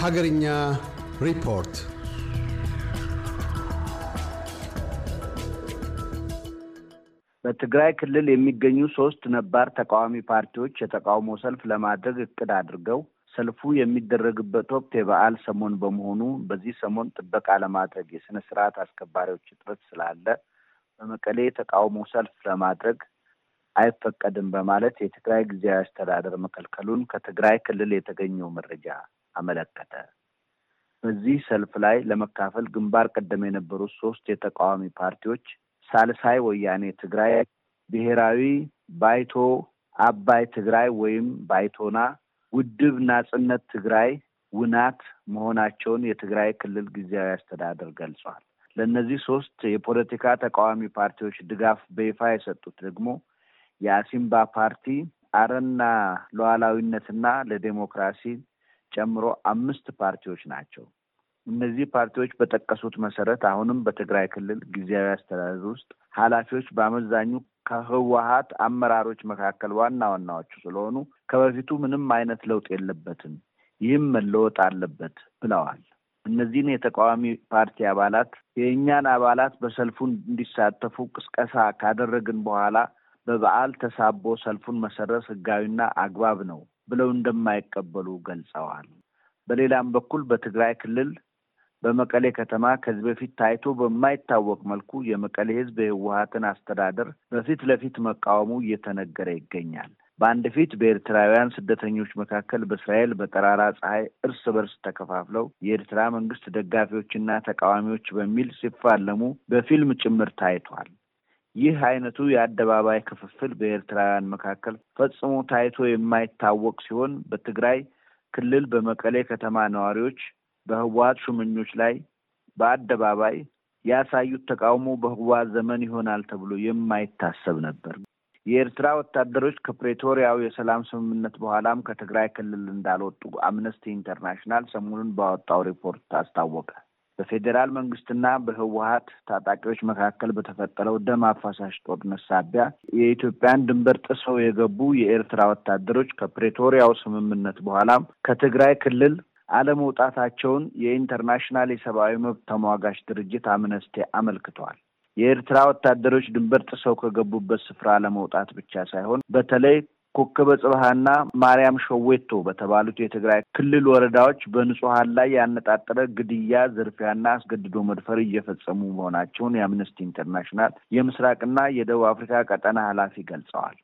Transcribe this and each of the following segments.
ሀገርኛ ሪፖርት። በትግራይ ክልል የሚገኙ ሶስት ነባር ተቃዋሚ ፓርቲዎች የተቃውሞ ሰልፍ ለማድረግ እቅድ አድርገው ሰልፉ የሚደረግበት ወቅት የበዓል ሰሞን በመሆኑ በዚህ ሰሞን ጥበቃ ለማድረግ የስነ ስርዓት አስከባሪዎች እጥረት ስላለ በመቀሌ የተቃውሞ ሰልፍ ለማድረግ አይፈቀድም በማለት የትግራይ ጊዜያዊ አስተዳደር መከልከሉን ከትግራይ ክልል የተገኘው መረጃ አመለከተ። በዚህ ሰልፍ ላይ ለመካፈል ግንባር ቀደም የነበሩት ሶስት የተቃዋሚ ፓርቲዎች ሳልሳይ ወያኔ ትግራይ፣ ብሔራዊ ባይቶ አባይ ትግራይ ወይም ባይቶና፣ ውድብ ናጽነት ትግራይ ውናት መሆናቸውን የትግራይ ክልል ጊዜያዊ አስተዳደር ገልጿል። ለእነዚህ ሶስት የፖለቲካ ተቃዋሚ ፓርቲዎች ድጋፍ በይፋ የሰጡት ደግሞ የአሲምባ ፓርቲ፣ አረና ሉዓላዊነትና ለዴሞክራሲ ጨምሮ አምስት ፓርቲዎች ናቸው። እነዚህ ፓርቲዎች በጠቀሱት መሰረት አሁንም በትግራይ ክልል ጊዜያዊ አስተዳደር ውስጥ ኃላፊዎች በአመዛኙ ከህወሀት አመራሮች መካከል ዋና ዋናዎቹ ስለሆኑ ከበፊቱ ምንም አይነት ለውጥ የለበትም፣ ይህም መለወጥ አለበት ብለዋል። እነዚህን የተቃዋሚ ፓርቲ አባላት የእኛን አባላት በሰልፉ እንዲሳተፉ ቅስቀሳ ካደረግን በኋላ በበዓል ተሳቦ ሰልፉን መሰረዝ ህጋዊና አግባብ ነው ብለው እንደማይቀበሉ ገልጸዋል። በሌላም በኩል በትግራይ ክልል በመቀሌ ከተማ ከዚህ በፊት ታይቶ በማይታወቅ መልኩ የመቀሌ ህዝብ የህወሀትን አስተዳደር በፊት ለፊት መቃወሙ እየተነገረ ይገኛል። በአንድ ፊት በኤርትራውያን ስደተኞች መካከል በእስራኤል በጠራራ ፀሐይ እርስ በርስ ተከፋፍለው የኤርትራ መንግስት ደጋፊዎችና ተቃዋሚዎች በሚል ሲፋለሙ በፊልም ጭምር ታይቷል። ይህ አይነቱ የአደባባይ ክፍፍል በኤርትራውያን መካከል ፈጽሞ ታይቶ የማይታወቅ ሲሆን በትግራይ ክልል በመቀሌ ከተማ ነዋሪዎች በህወሀት ሹመኞች ላይ በአደባባይ ያሳዩት ተቃውሞ በህወሀት ዘመን ይሆናል ተብሎ የማይታሰብ ነበር። የኤርትራ ወታደሮች ከፕሬቶሪያው የሰላም ስምምነት በኋላም ከትግራይ ክልል እንዳልወጡ አምነስቲ ኢንተርናሽናል ሰሞኑን ባወጣው ሪፖርት አስታወቀ። በፌዴራል መንግስትና በህወሀት ታጣቂዎች መካከል በተፈጠረው ደም አፋሳሽ ጦርነት ሳቢያ የኢትዮጵያን ድንበር ጥሰው የገቡ የኤርትራ ወታደሮች ከፕሬቶሪያው ስምምነት በኋላም ከትግራይ ክልል አለመውጣታቸውን የኢንተርናሽናል የሰብአዊ መብት ተሟጋች ድርጅት አምነስቲ አመልክተዋል። የኤርትራ ወታደሮች ድንበር ጥሰው ከገቡበት ስፍራ ለመውጣት ብቻ ሳይሆን በተለይ ኮከበ ጽባህና ማርያም ሸዌቶ በተባሉት የትግራይ ክልል ወረዳዎች በንጹሀን ላይ ያነጣጠረ ግድያ፣ ዝርፊያና አስገድዶ መድፈር እየፈጸሙ መሆናቸውን የአምነስቲ ኢንተርናሽናል የምስራቅና የደቡብ አፍሪካ ቀጠና ኃላፊ ገልጸዋል።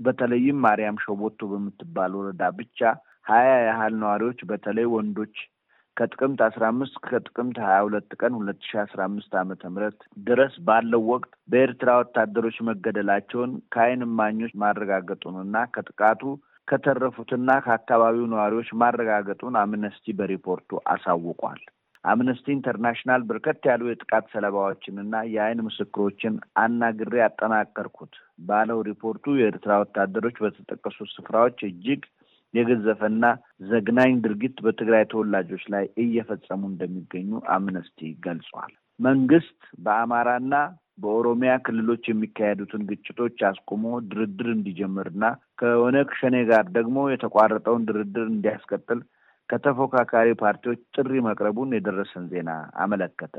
በተለይም ማርያም ሸዌቶ በምትባል ወረዳ ብቻ ሀያ ያህል ነዋሪዎች በተለይ ወንዶች ከጥቅምት አስራ አምስት ከጥቅምት ሀያ ሁለት ቀን ሁለት ሺ አስራ አምስት ዓመተ ምህረት ድረስ ባለው ወቅት በኤርትራ ወታደሮች መገደላቸውን ከዓይን እማኞች ማረጋገጡንና ከጥቃቱ ከተረፉትና ከአካባቢው ነዋሪዎች ማረጋገጡን አምነስቲ በሪፖርቱ አሳውቋል። አምነስቲ ኢንተርናሽናል በርከት ያሉ የጥቃት ሰለባዎችንና የዓይን ምስክሮችን አናግሬ ያጠናቀርኩት ባለው ሪፖርቱ የኤርትራ ወታደሮች በተጠቀሱት ስፍራዎች እጅግ የገዘፈና ዘግናኝ ድርጊት በትግራይ ተወላጆች ላይ እየፈጸሙ እንደሚገኙ አምነስቲ ገልጿል። መንግስት በአማራና በኦሮሚያ ክልሎች የሚካሄዱትን ግጭቶች አስቆሞ ድርድር እንዲጀምርና ከኦነግ ሸኔ ጋር ደግሞ የተቋረጠውን ድርድር እንዲያስቀጥል ከተፎካካሪ ፓርቲዎች ጥሪ መቅረቡን የደረሰን ዜና አመለከተ።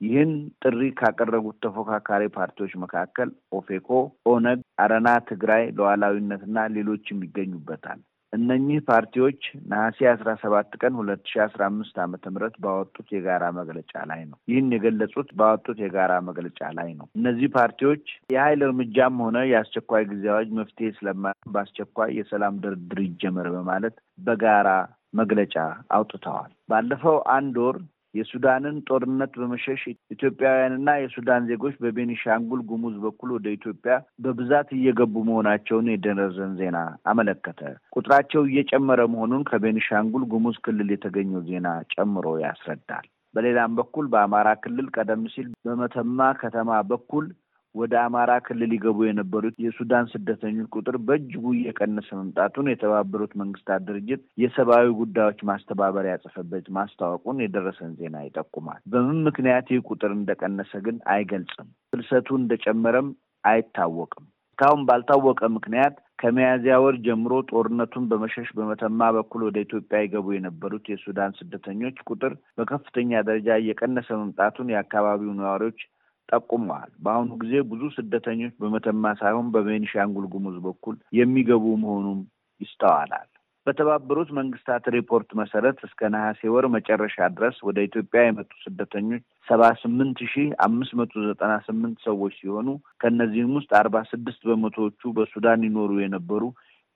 ይህን ጥሪ ካቀረቡት ተፎካካሪ ፓርቲዎች መካከል ኦፌኮ፣ ኦነግ፣ አረና ትግራይ ሉዓላዊነትና ሌሎችም ይገኙበታል። እነኚህ ፓርቲዎች ነሐሴ አስራ ሰባት ቀን ሁለት ሺ አስራ አምስት ዓመተ ምህረት ባወጡት የጋራ መግለጫ ላይ ነው። ይህን የገለጹት ባወጡት የጋራ መግለጫ ላይ ነው። እነዚህ ፓርቲዎች የኃይል እርምጃም ሆነ የአስቸኳይ ጊዜ አዋጅ መፍትሄ ስለማ በአስቸኳይ የሰላም ድርድር ይጀመር በማለት በጋራ መግለጫ አውጥተዋል። ባለፈው አንድ ወር የሱዳንን ጦርነት በመሸሽ ኢትዮጵያውያንና የሱዳን ዜጎች በቤኒሻንጉል ጉሙዝ በኩል ወደ ኢትዮጵያ በብዛት እየገቡ መሆናቸውን የደረሰን ዜና አመለከተ። ቁጥራቸው እየጨመረ መሆኑን ከቤኒሻንጉል ጉሙዝ ክልል የተገኘው ዜና ጨምሮ ያስረዳል። በሌላም በኩል በአማራ ክልል ቀደም ሲል በመተማ ከተማ በኩል ወደ አማራ ክልል ይገቡ የነበሩት የሱዳን ስደተኞች ቁጥር በእጅጉ እየቀነሰ መምጣቱን የተባበሩት መንግስታት ድርጅት የሰብአዊ ጉዳዮች ማስተባበሪያ ጽሕፈት ቤት ማስታወቁን የደረሰን ዜና ይጠቁማል። በምን ምክንያት ይህ ቁጥር እንደቀነሰ ግን አይገልጽም። ፍልሰቱ እንደጨመረም አይታወቅም። እስካሁን ባልታወቀ ምክንያት ከሚያዝያ ወር ጀምሮ ጦርነቱን በመሸሽ በመተማ በኩል ወደ ኢትዮጵያ ይገቡ የነበሩት የሱዳን ስደተኞች ቁጥር በከፍተኛ ደረጃ እየቀነሰ መምጣቱን የአካባቢው ነዋሪዎች ጠቁመዋል። በአሁኑ ጊዜ ብዙ ስደተኞች በመተማ ሳይሆን በቤኒሻንጉል ጉሙዝ በኩል የሚገቡ መሆኑም ይስተዋላል። በተባበሩት መንግስታት ሪፖርት መሰረት እስከ ነሐሴ ወር መጨረሻ ድረስ ወደ ኢትዮጵያ የመጡ ስደተኞች ሰባ ስምንት ሺህ አምስት መቶ ዘጠና ስምንት ሰዎች ሲሆኑ ከእነዚህም ውስጥ አርባ ስድስት በመቶዎቹ በሱዳን ይኖሩ የነበሩ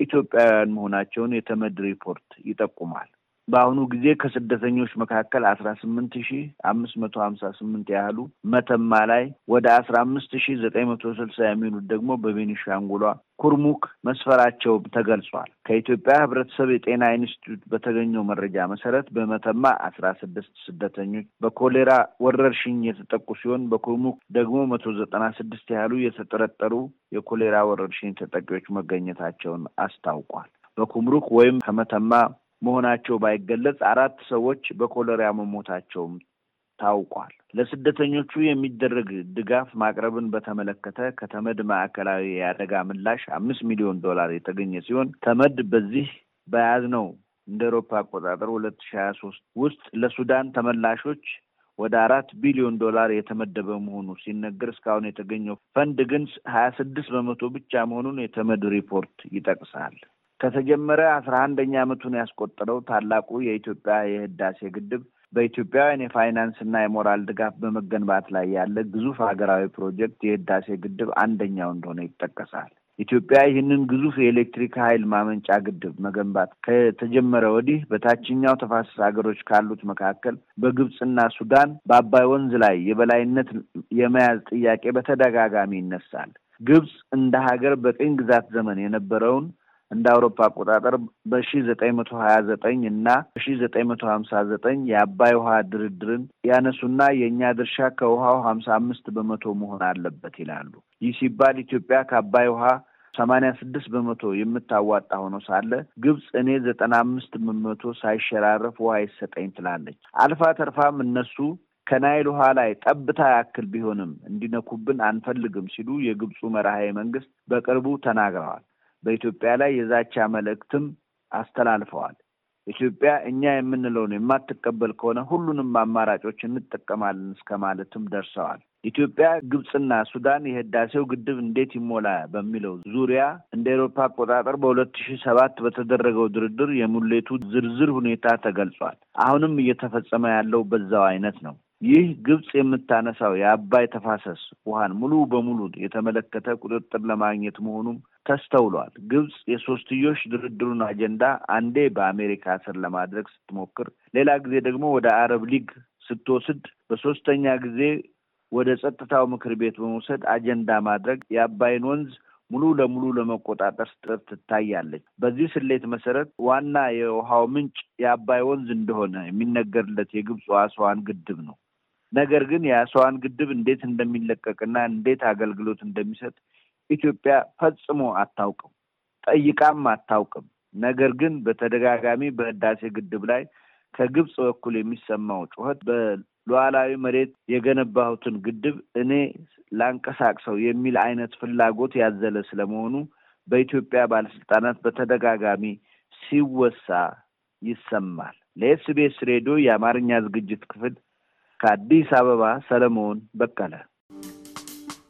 ኢትዮጵያውያን መሆናቸውን የተመድ ሪፖርት ይጠቁማል። በአሁኑ ጊዜ ከስደተኞች መካከል አስራ ስምንት ሺህ አምስት መቶ ሀምሳ ስምንት ያህሉ መተማ ላይ ወደ አስራ አምስት ሺህ ዘጠኝ መቶ ስልሳ የሚሆኑት ደግሞ በቤኒሻንጉሏ ኩርሙክ መስፈራቸው ተገልጿል። ከኢትዮጵያ ሕብረተሰብ የጤና ኢንስቲትዩት በተገኘው መረጃ መሰረት በመተማ አስራ ስድስት ስደተኞች በኮሌራ ወረርሽኝ የተጠቁ ሲሆን በኩርሙክ ደግሞ መቶ ዘጠና ስድስት ያህሉ የተጠረጠሩ የኮሌራ ወረርሽኝ ተጠቂዎች መገኘታቸውን አስታውቋል። በኩምሩክ ወይም ከመተማ መሆናቸው ባይገለጽ አራት ሰዎች በኮሌራ መሞታቸውም ታውቋል። ለስደተኞቹ የሚደረግ ድጋፍ ማቅረብን በተመለከተ ከተመድ ማዕከላዊ የአደጋ ምላሽ አምስት ሚሊዮን ዶላር የተገኘ ሲሆን ተመድ በዚህ በያዝነው እንደ ኤሮፓ አቆጣጠር ሁለት ሺህ ሀያ ሶስት ውስጥ ለሱዳን ተመላሾች ወደ አራት ቢሊዮን ዶላር የተመደበ መሆኑ ሲነገር እስካሁን የተገኘው ፈንድ ግን ሀያ ስድስት በመቶ ብቻ መሆኑን የተመድ ሪፖርት ይጠቅሳል። ከተጀመረ አስራ አንደኛ ዓመቱን ያስቆጠረው ታላቁ የኢትዮጵያ የህዳሴ ግድብ በኢትዮጵያውያን የፋይናንስ እና የሞራል ድጋፍ በመገንባት ላይ ያለ ግዙፍ ሀገራዊ ፕሮጀክት የህዳሴ ግድብ አንደኛው እንደሆነ ይጠቀሳል። ኢትዮጵያ ይህንን ግዙፍ የኤሌክትሪክ ኃይል ማመንጫ ግድብ መገንባት ከተጀመረ ወዲህ በታችኛው ተፋሰስ ሀገሮች ካሉት መካከል በግብፅና ሱዳን በአባይ ወንዝ ላይ የበላይነት የመያዝ ጥያቄ በተደጋጋሚ ይነሳል። ግብፅ እንደ ሀገር በቅኝ ግዛት ዘመን የነበረውን እንደ አውሮፓ አቆጣጠር በሺ ዘጠኝ መቶ ሀያ ዘጠኝ እና በሺ ዘጠኝ መቶ ሀምሳ ዘጠኝ የአባይ ውሃ ድርድርን ያነሱና የእኛ ድርሻ ከውሃው ሀምሳ አምስት በመቶ መሆን አለበት ይላሉ። ይህ ሲባል ኢትዮጵያ ከአባይ ውሃ ሰማንያ ስድስት በመቶ የምታዋጣ ሆኖ ሳለ ግብፅ እኔ ዘጠና አምስት በመቶ ሳይሸራረፍ ውሃ ይሰጠኝ ትላለች። አልፋ ተርፋም እነሱ ከናይል ውሃ ላይ ጠብታ ያክል ቢሆንም እንዲነኩብን አንፈልግም ሲሉ የግብፁ መራሄ መንግስት በቅርቡ ተናግረዋል። በኢትዮጵያ ላይ የዛቻ መልእክትም አስተላልፈዋል። ኢትዮጵያ እኛ የምንለውን የማትቀበል ከሆነ ሁሉንም አማራጮች እንጠቀማለን እስከ ማለትም ደርሰዋል። ኢትዮጵያ፣ ግብፅና ሱዳን የህዳሴው ግድብ እንዴት ይሞላ በሚለው ዙሪያ እንደ ኤሮፓ አቆጣጠር በሁለት ሺህ ሰባት በተደረገው ድርድር የሙሌቱ ዝርዝር ሁኔታ ተገልጿል። አሁንም እየተፈጸመ ያለው በዛው አይነት ነው። ይህ ግብፅ የምታነሳው የአባይ ተፋሰስ ውሃን ሙሉ በሙሉ የተመለከተ ቁጥጥር ለማግኘት መሆኑም ተስተውሏል። ግብፅ የሶስትዮሽ ድርድሩን አጀንዳ አንዴ በአሜሪካ ስር ለማድረግ ስትሞክር፣ ሌላ ጊዜ ደግሞ ወደ አረብ ሊግ ስትወስድ፣ በሶስተኛ ጊዜ ወደ ጸጥታው ምክር ቤት በመውሰድ አጀንዳ ማድረግ የአባይን ወንዝ ሙሉ ለሙሉ ለመቆጣጠር ስትጥር ትታያለች። በዚህ ስሌት መሰረት ዋና የውሃው ምንጭ የአባይ ወንዝ እንደሆነ የሚነገርለት የግብፁ አስዋን ግድብ ነው። ነገር ግን የአስዋን ግድብ እንዴት እንደሚለቀቅና እንዴት አገልግሎት እንደሚሰጥ ኢትዮጵያ ፈጽሞ አታውቅም፣ ጠይቃም አታውቅም። ነገር ግን በተደጋጋሚ በህዳሴ ግድብ ላይ ከግብፅ በኩል የሚሰማው ጩኸት በሉዓላዊ መሬት የገነባሁትን ግድብ እኔ ላንቀሳቅሰው የሚል አይነት ፍላጎት ያዘለ ስለመሆኑ በኢትዮጵያ ባለስልጣናት በተደጋጋሚ ሲወሳ ይሰማል። ለኤስቢኤስ ሬዲዮ የአማርኛ ዝግጅት ክፍል ከአዲስ አበባ ሰለሞን በቀለ።